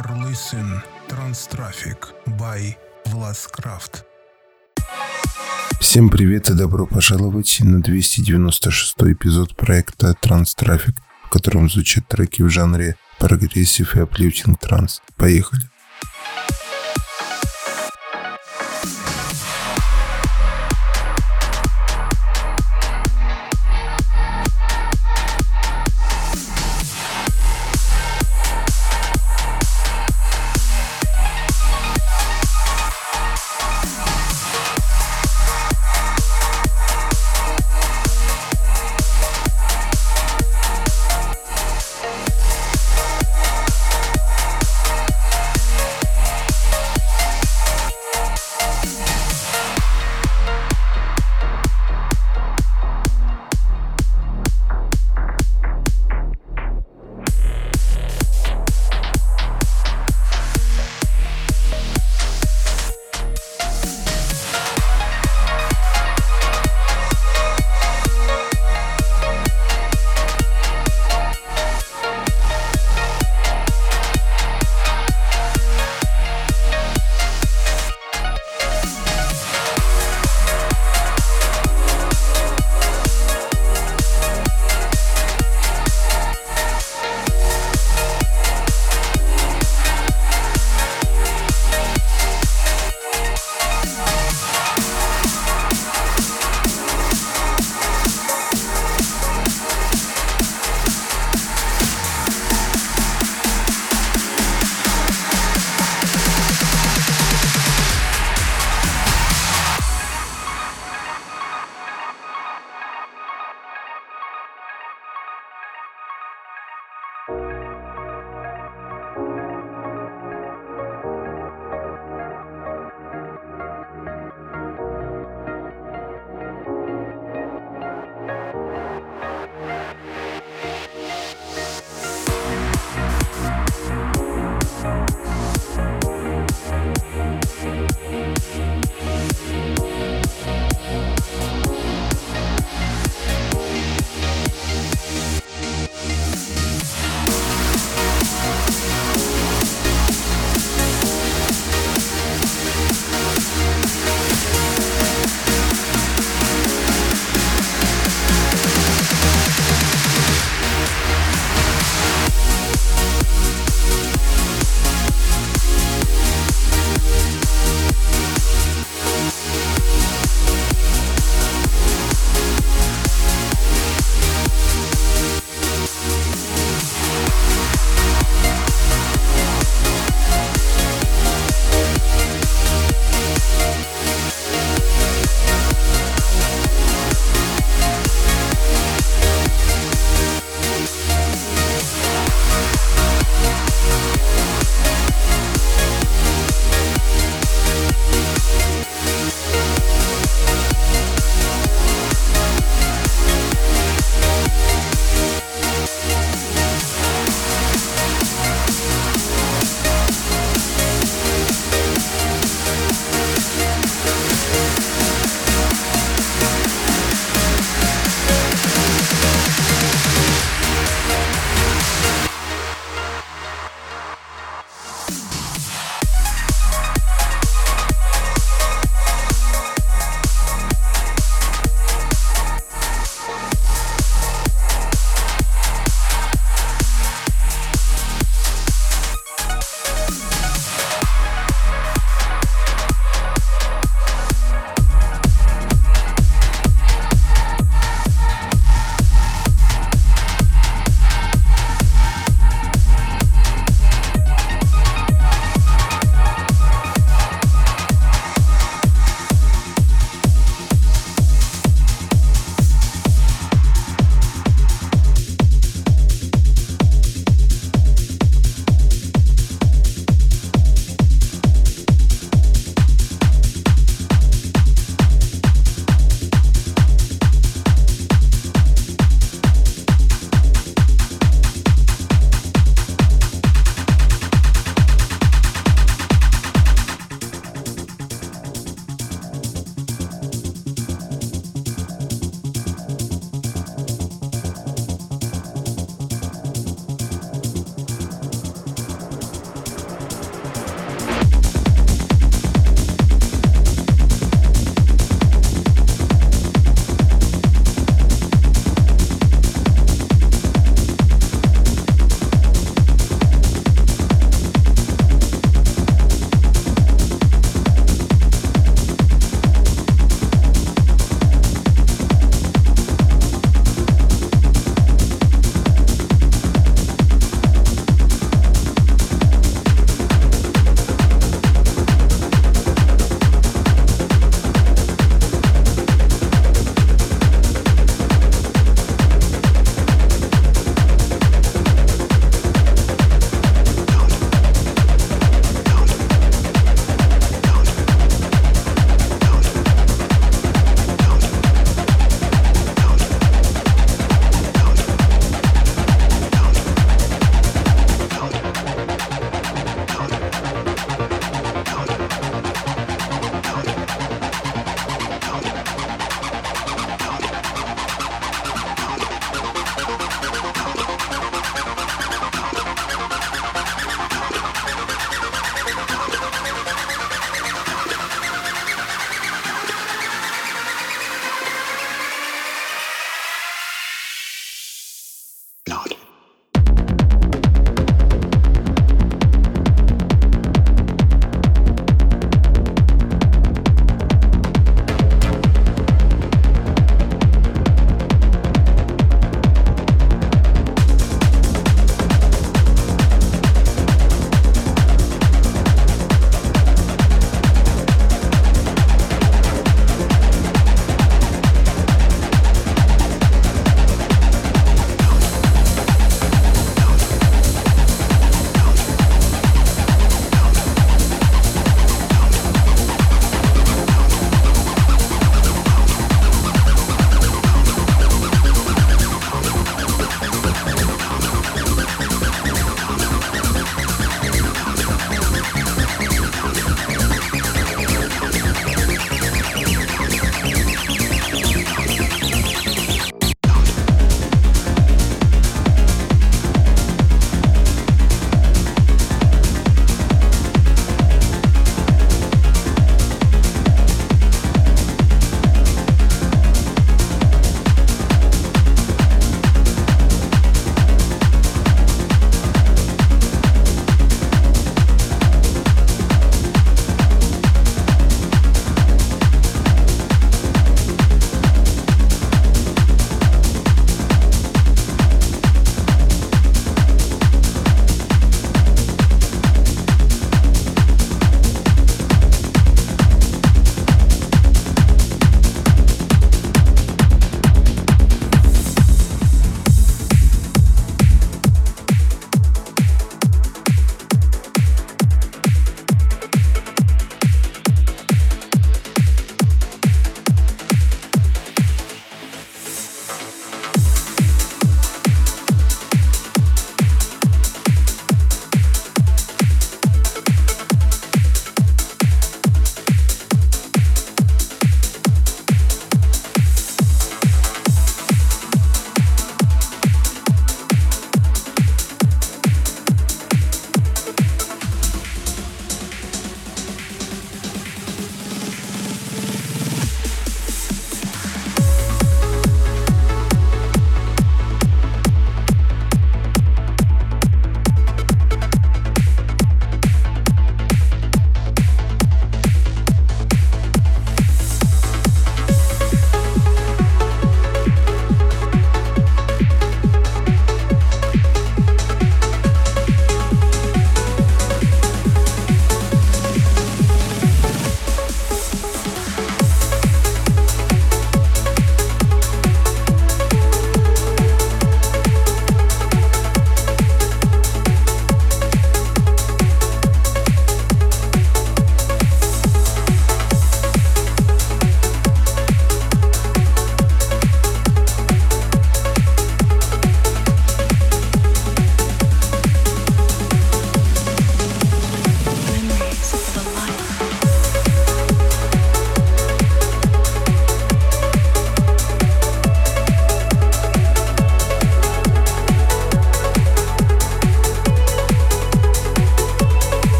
are listening Trance Traffic by Vlad Scraft. Всем привет и добро пожаловать на 296 эпизод проекта Trance Traffic, в котором звучат треки в жанре progressive и uplifting trance. Поехали!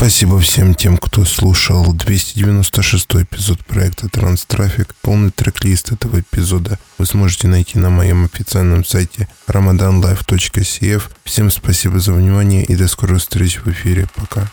Спасибо всем тем, кто слушал 296 эпизод проекта Транстрафик. Полный трек-лист этого эпизода вы сможете найти на моем официальном сайте ramadanlife.cf. Всем спасибо за внимание и до скорой встречи в эфире. Пока.